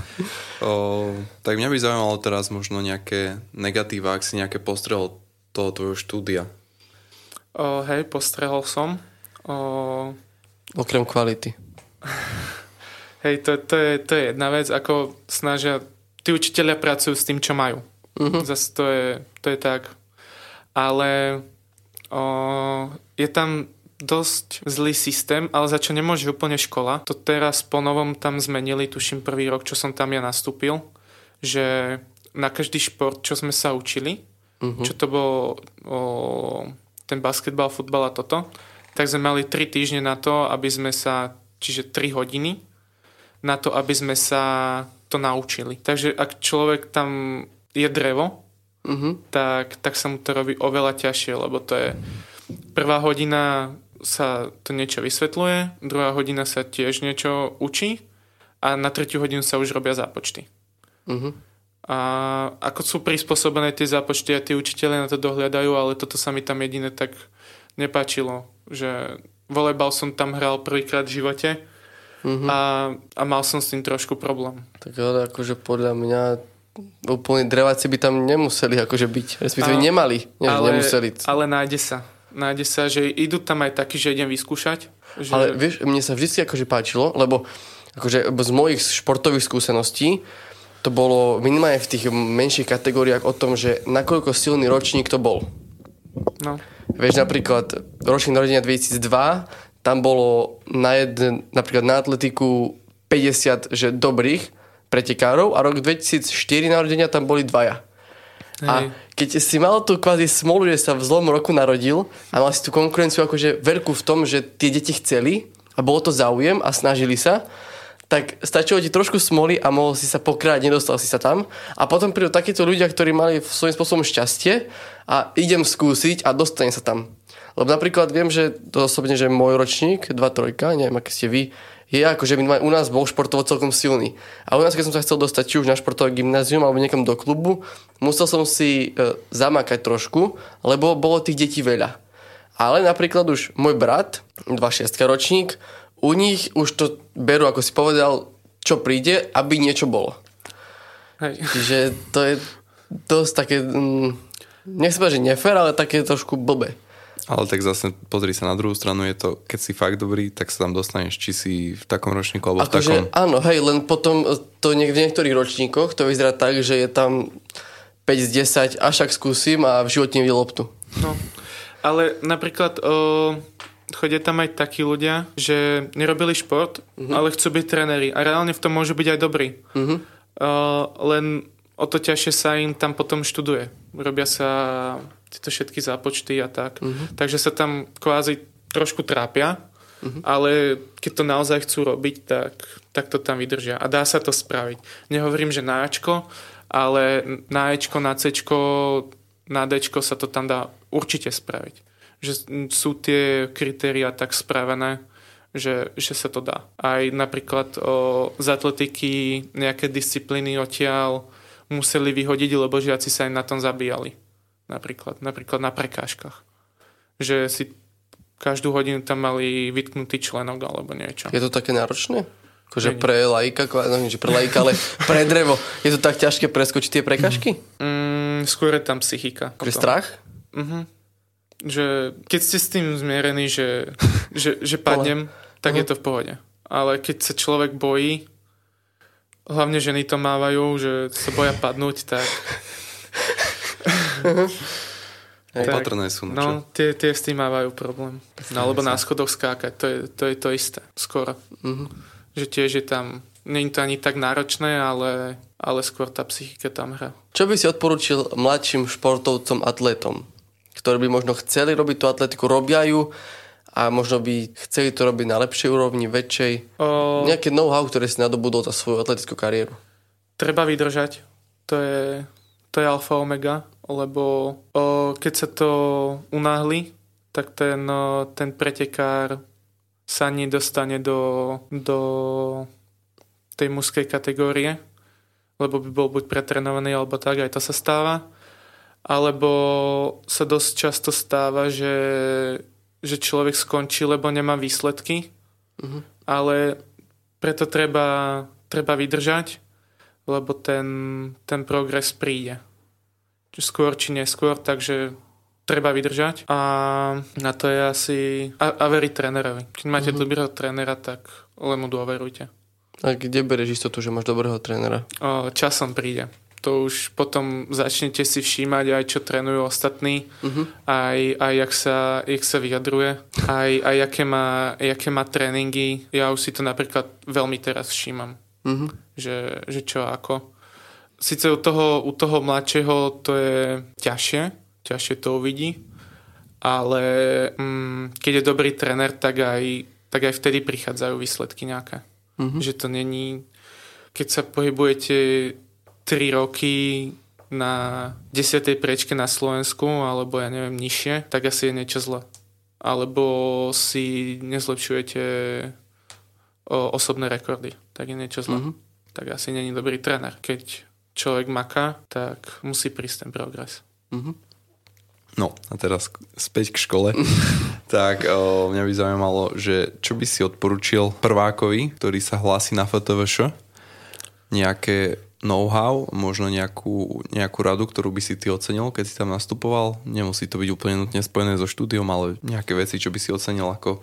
O, tak mňa by zaujímalo teraz možno nejaké negatíva, ak si nejaké postrehol toho tvojho štúdia. O, hej, postrehol som. O... Okrem kvality. hej, to, to, je, to je jedna vec, ako snažia, tí učiteľia pracujú s tým, čo majú. Uh-huh. Zase to je, to je tak. Ale o, je tam dosť zlý systém, ale za čo nemôže úplne škola. To teraz po novom tam zmenili, tuším prvý rok, čo som tam ja nastúpil, že na každý šport, čo sme sa učili, uh-huh. čo to bol o, ten basketbal, futbal a toto, tak sme mali 3 týždne na to, aby sme sa, čiže 3 hodiny, na to, aby sme sa to naučili. Takže ak človek tam je drevo, uh-huh. tak, tak sa mu to robí oveľa ťažšie, lebo to je prvá hodina sa to niečo vysvetľuje, druhá hodina sa tiež niečo učí a na tretiu hodinu sa už robia zápočty. Uh-huh. A ako sú prispôsobené tie zápočty a tí učiteľe na to dohľadajú, ale toto sa mi tam jedine tak nepáčilo, že volejbal som tam hral prvýkrát v živote uh-huh. a, a mal som s tým trošku problém. Tak ale akože podľa mňa úplne dreváci by tam nemuseli akože byť, respektíve nemali, nie, ale, nemuseli. Ale nájde sa nájde sa, že idú tam aj takí, že idem vyskúšať. Že... Ale vieš, mne sa vždy akože páčilo, lebo akože z mojich športových skúseností to bolo minimálne v tých menších kategóriách o tom, že nakoľko silný ročník to bol. No. Vieš, napríklad ročník narodenia 2002, tam bolo na jeden, napríklad na atletiku 50 že dobrých pretekárov a rok 2004 narodenia tam boli dvaja. A keď si mal tú kvázi smolu, že sa v zlom roku narodil a mal si tú konkurenciu akože veľkú v tom, že tie deti chceli a bolo to záujem a snažili sa, tak stačilo ti trošku smoly a mohol si sa pokráť, nedostal si sa tam. A potom prídu takíto ľudia, ktorí mali svojím spôsobom šťastie a idem skúsiť a dostane sa tam. Lebo napríklad viem, že to osobne, že môj ročník, 2-3, neviem, aké ste vy, je ako, že u nás bol športovo celkom silný. A u nás, keď som sa chcel dostať či už na športové gymnázium alebo niekam do klubu, musel som si e, zamakať trošku, lebo bolo tých detí veľa. Ale napríklad už môj brat, 26 ročník, u nich už to berú, ako si povedal, čo príde, aby niečo bolo. Hej. Čiže to je dosť také, mm, nechcem povedať, že nefér, ale také trošku blbé. Ale tak zase pozri sa na druhú stranu, je to, keď si fakt dobrý, tak sa tam dostaneš, či si v takom ročníku alebo v takom. Že, áno, hej, len potom to niek- v niektorých ročníkoch to vyzerá tak, že je tam 5 z 10, až ak skúsim a v živote nevidel loptu. No, ale napríklad o, chodia tam aj takí ľudia, že nerobili šport, uh-huh. ale chcú byť tréneri a reálne v tom môžu byť aj dobrí. Uh-huh. O, len o to ťažšie sa im tam potom študuje. Robia sa tieto všetky zápočty a tak. Uh-huh. Takže sa tam kvázi trošku trápia, uh-huh. ale keď to naozaj chcú robiť, tak, tak to tam vydržia. A dá sa to spraviť. Nehovorím, že na Ačko, ale na Ečko, na Cčko, na Dčko sa to tam dá určite spraviť. Že sú tie kritéria tak spravené, že, že sa to dá. Aj napríklad o, z atletiky nejaké disciplíny odtiaľ museli vyhodiť, lebo žiaci sa im na tom zabíjali. Napríklad, napríklad na prekážkach. Že si každú hodinu tam mali vytknutý členok alebo niečo. Je to také náročné? Akože pre laika, no, že pre laika, ale pre drevo. Je to tak ťažké preskočiť tie prekažky? Mm, skôr je tam psychika. Že strach? Mhm. Že keď ste s tým zmierení, že, že, že padnem, tak uh-huh. je to v pohode. Ale keď sa človek bojí, hlavne ženy to mávajú, že sa boja padnúť, tak... uh-huh. Opatrné sú. No, no tie, tie s tým mávajú problém. No, alebo na schodoch skákať, to je to, je to isté. Skoro. Uh-huh že tiež je tam, je to ani tak náročné, ale, ale skôr tá psychika tam hra. Čo by si odporučil mladším športovcom, atletom, ktorí by možno chceli robiť tú atletiku, robia ju a možno by chceli to robiť na lepšej úrovni, väčšej? O... Nejaké know-how, ktoré si nadobudol za svoju atletickú kariéru? Treba vydržať. To je, to je alfa omega, lebo o, keď sa to unáhli, tak ten, ten pretekár sa nedostane do, do tej mužskej kategórie, lebo by bol buď pretrenovaný alebo tak, aj to sa stáva. Alebo sa dosť často stáva, že, že človek skončí, lebo nemá výsledky, uh-huh. ale preto treba, treba vydržať, lebo ten, ten progres príde. Skôr či neskôr, takže treba vydržať a na to je asi... A, a veriť trénerovi. Keď máte mm-hmm. dobrého trénera, tak len mu dôverujte. A kde bereš istotu, že máš dobrého trénera? O, časom príde. To už potom začnete si všímať aj čo trénujú ostatní, uh-huh. aj, aj jak, sa, jak sa vyjadruje, aj, aj jaké, má, jaké má tréningy. Ja už si to napríklad veľmi teraz všímam, uh-huh. že, že čo ako. Sice u toho, u toho mladšieho to je ťažšie, ťažšie to uvidí. Ale mm, keď je dobrý tréner, tak aj, tak aj vtedy prichádzajú výsledky nejaké. Mm-hmm. Že to není... Keď sa pohybujete 3 roky na 10. prečke na Slovensku, alebo ja neviem, nižšie, tak asi je niečo zle. Alebo si nezlepšujete o, osobné rekordy, tak je niečo zle. Mm-hmm. Tak asi není dobrý tréner. Keď človek maká, tak musí prísť ten progres. Mm-hmm. No a teraz späť k škole. tak o, mňa by zaujímalo, že čo by si odporučil prvákovi, ktorý sa hlási na FTVŠ? Nejaké know-how, možno nejakú, nejakú radu, ktorú by si ty ocenil, keď si tam nastupoval? Nemusí to byť úplne nutne spojené so štúdiom, ale nejaké veci, čo by si ocenil ako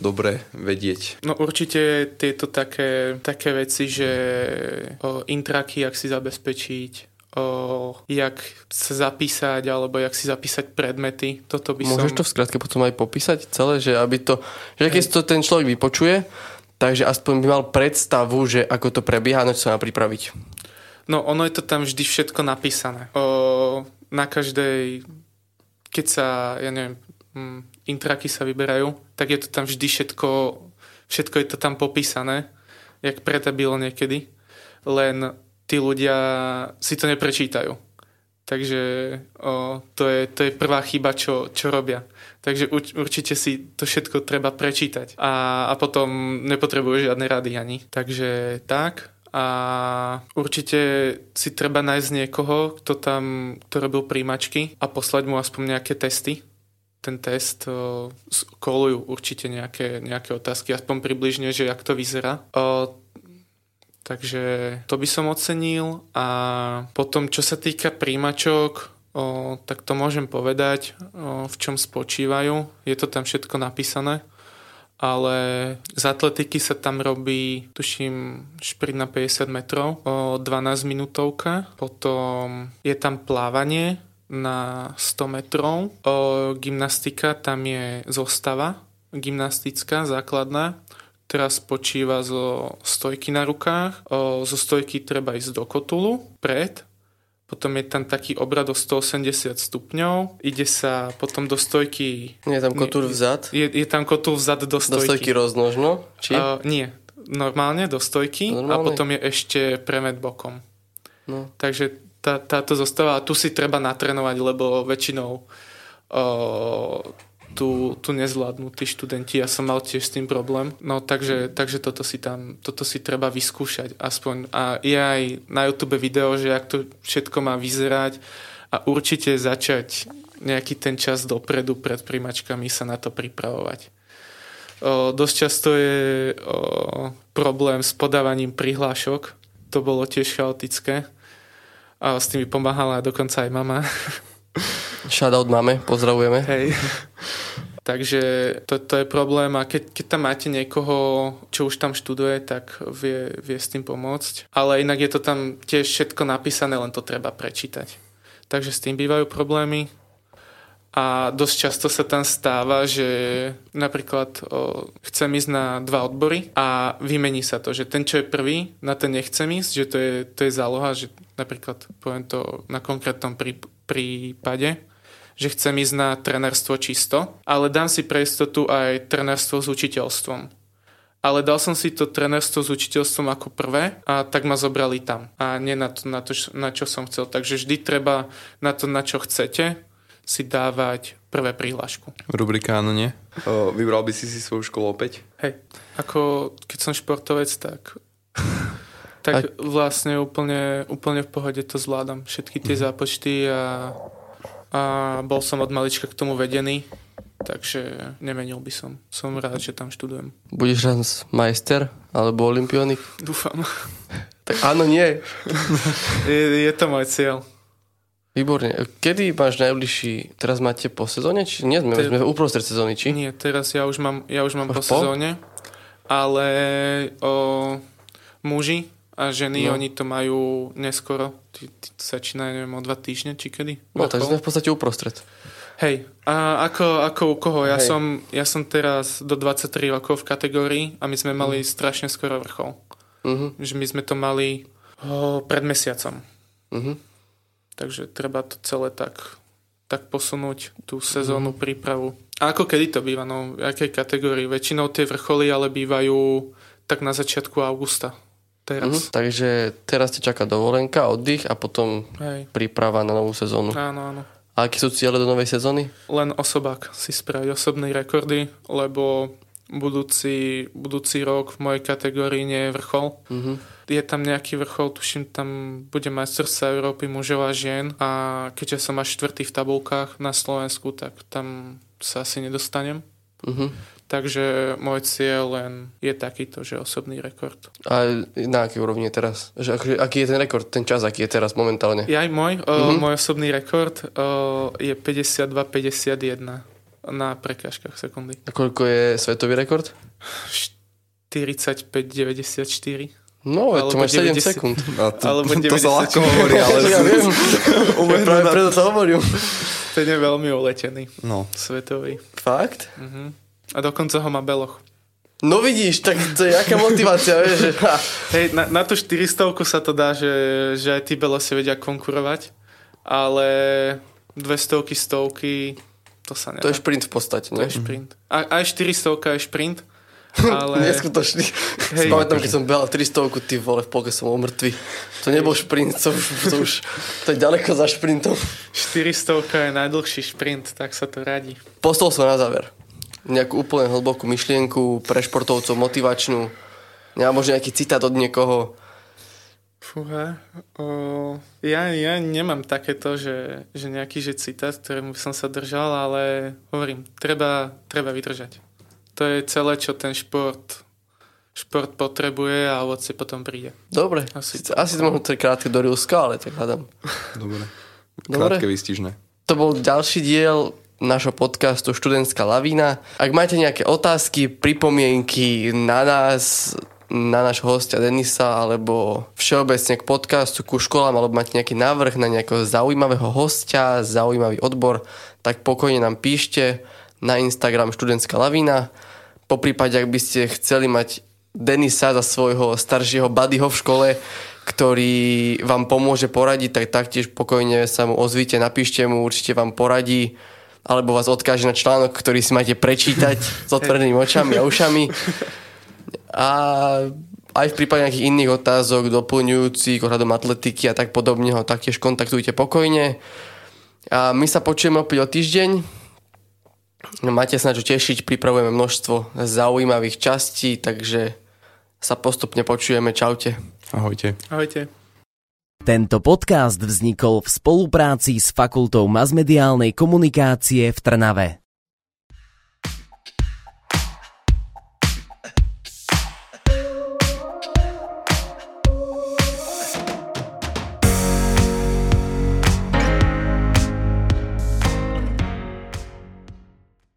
dobre vedieť. No určite tieto také, také veci, že o, intraky, ak si zabezpečiť, o, jak sa zapísať, alebo jak si zapísať predmety. Toto by Môžeš som... to v skratke potom aj popísať celé, že aby to, že keď to ten človek vypočuje, takže aspoň by mal predstavu, že ako to prebieha, na čo sa má pripraviť. No ono je to tam vždy všetko napísané. O, na každej, keď sa, ja neviem, hm, intraky sa vyberajú, tak je to tam vždy všetko, všetko je to tam popísané, jak pretabilo niekedy. Len tí ľudia si to neprečítajú. Takže o, to, je, to je prvá chyba, čo, čo robia. Takže určite si to všetko treba prečítať. A, a potom nepotrebuje žiadne rady ani. Takže tak. A určite si treba nájsť niekoho, kto tam kto robil príjmačky a poslať mu aspoň nejaké testy. Ten test o, kolujú určite nejaké, nejaké otázky, aspoň približne, že jak to vyzerá. O, Takže to by som ocenil a potom čo sa týka príjimačok, o, tak to môžem povedať, o, v čom spočívajú. Je to tam všetko napísané. Ale z atletiky sa tam robí, tuším, šprint na 50 metrov, o 12 minútovka. Potom je tam plávanie na 100 metrov. O, gymnastika, tam je zostava gymnastická, základná ktorá spočíva zo stojky na rukách. O, zo stojky treba ísť do kotulu, pred, potom je tam taký obrad o 180 stupňov, ide sa potom do stojky... Nie je tam kotul vzad? Je, je tam kotul vzad do stojky. Do stojky roznožno? Či? Uh, nie, normálne do stojky normálne? a potom je ešte premet bokom. No. Takže tá, táto zostáva, a tu si treba natrenovať, lebo väčšinou uh, tu, tu nezvládnu tí študenti. Ja som mal tiež s tým problém. No takže, takže toto si tam, toto si treba vyskúšať aspoň. A je aj na YouTube video, že ak to všetko má vyzerať a určite začať nejaký ten čas dopredu pred príjmačkami sa na to pripravovať. O, dosť často je o, problém s podávaním prihlášok. To bolo tiež chaotické. A s tým pomáhala dokonca aj mama. Shoutout máme, pozdravujeme. Hej. Takže to, to je problém a keď, keď tam máte niekoho, čo už tam študuje, tak vie, vie s tým pomôcť. Ale inak je to tam tiež všetko napísané, len to treba prečítať. Takže s tým bývajú problémy. A dosť často sa tam stáva, že napríklad o, chcem ísť na dva odbory a vymení sa to, že ten, čo je prvý, na ten nechcem ísť, že to je, to je záloha, že napríklad poviem to na konkrétnom prí, prípade, že chcem ísť na trenerstvo čisto, ale dám si pre istotu aj trenerstvo s učiteľstvom. Ale dal som si to trenerstvo s učiteľstvom ako prvé a tak ma zobrali tam. A nie na to, na, to, na čo som chcel. Takže vždy treba na to, na čo chcete, si dávať prvé prihlášku. Rubrika áno, nie? O, vybral by si si svoju školu opäť? Hej, ako keď som športovec, tak tak vlastne úplne, úplne v pohode to zvládam. Všetky tie mm. zápočty a, a bol som od malička k tomu vedený, takže nemenil by som. Som rád, že tam študujem. Budeš raz majster alebo olimpionik? Dúfam. tak áno, nie. je, je to môj cieľ. Výborne. Kedy máš najbližší, teraz máte po sezóne? Či nie sme, Te... sme uprostred sezóny, či? Nie, teraz ja už mám, ja už mám po, po sezóne, ale o, muži a ženy, no. oni to majú neskoro. Tí, tí začínajú, neviem, o dva týždne, či kedy? No, tak sme v podstate uprostred. Hej, a ako, ako u koho? Ja som, ja som teraz do 23 rokov v kategórii a my sme mali mm. strašne skoro vrchol. Mm-hmm. Že my sme to mali o, pred mesiacom. Mm-hmm Takže treba to celé tak, tak posunúť, tú sezónnu mm. prípravu. A ako kedy to býva? No, v akej kategórii? Väčšinou tie vrcholy ale bývajú tak na začiatku augusta. Teraz. Mm-hmm. Takže teraz te čaká dovolenka, oddych a potom Hej. príprava na novú sezónu. Áno, áno. A aké sú ciele do novej sezóny? Len osobák si spraviť osobné rekordy, lebo budúci, budúci rok v mojej kategórii nie je vrchol. Mm-hmm je tam nejaký vrchol, tuším, tam bude majstrovstvá Európy mužov a žien a keďže som až štvrtý v tabulkách na Slovensku, tak tam sa asi nedostanem. Uh-huh. Takže môj cieľ len je takýto, že osobný rekord. A na aký úrovni je teraz? Že, aký, aký je ten rekord, ten čas, aký je teraz momentálne? Ja aj môj, o, môj osobný rekord o, je 52-51 na prekážkach sekundy. A koľko je svetový rekord? 45-94. No, to máš 7 sekúnd. A to, alebo to sa ľahko hovorí, ale... ja viem. Práve preto to hovorím. Ten je veľmi uletený. No. Svetový. Fakt? Uh-huh. A dokonca ho má Beloch. No vidíš, tak to je aká motivácia, vieš. Že... Hej, na, na tú 400 sa to dá, že, že aj tí Belosi vedia konkurovať, ale 200 stovky, to sa nedá. To je šprint v podstate, ne? To je šprint. A, aj 400 je šprint, ale... Neskutočný. Hej, Spamätám, keď som behal 300 ty vole, v polke som bol mŕtvy. To nebol šprint, to už, to už to je ďaleko za šprintom. 400 je najdlhší šprint, tak sa to radí. Postol som na záver. Nejakú úplne hlbokú myšlienku pre športovcov, motivačnú. Ja možno nejaký citát od niekoho. Fúha, o, ja, ja nemám takéto, že, že nejaký že citát, ktorému by som sa držal, ale hovorím, treba, treba vydržať. To je celé, čo ten šport šport potrebuje a ovoce potom príde. Dobre. Asi, to, asi to možno to krátke do Rilska, ale tak hľadám. Dobre. Krátke, výstižné. To bol ďalší diel nášho podcastu Študentská lavína. Ak máte nejaké otázky, pripomienky na nás, na nášho hostia Denisa, alebo všeobecne k podcastu, ku školám, alebo máte nejaký návrh na nejakého zaujímavého hostia, zaujímavý odbor, tak pokojne nám píšte na Instagram študentská lavína. Po prípade, ak by ste chceli mať Denisa za svojho staršieho buddyho v škole, ktorý vám pomôže poradiť, tak taktiež pokojne sa mu ozvite, napíšte mu, určite vám poradí alebo vás odkáže na článok, ktorý si máte prečítať s otvorenými očami a ušami. A aj v prípade nejakých iných otázok doplňujúcich ohľadom atletiky a tak podobne ho taktiež kontaktujte pokojne. A my sa počujeme opäť o týždeň máte sa na čo tešiť, pripravujeme množstvo zaujímavých častí, takže sa postupne počujeme. Čaute. Ahojte. Ahojte. Tento podcast vznikol v spolupráci s Fakultou masmediálnej komunikácie v Trnave.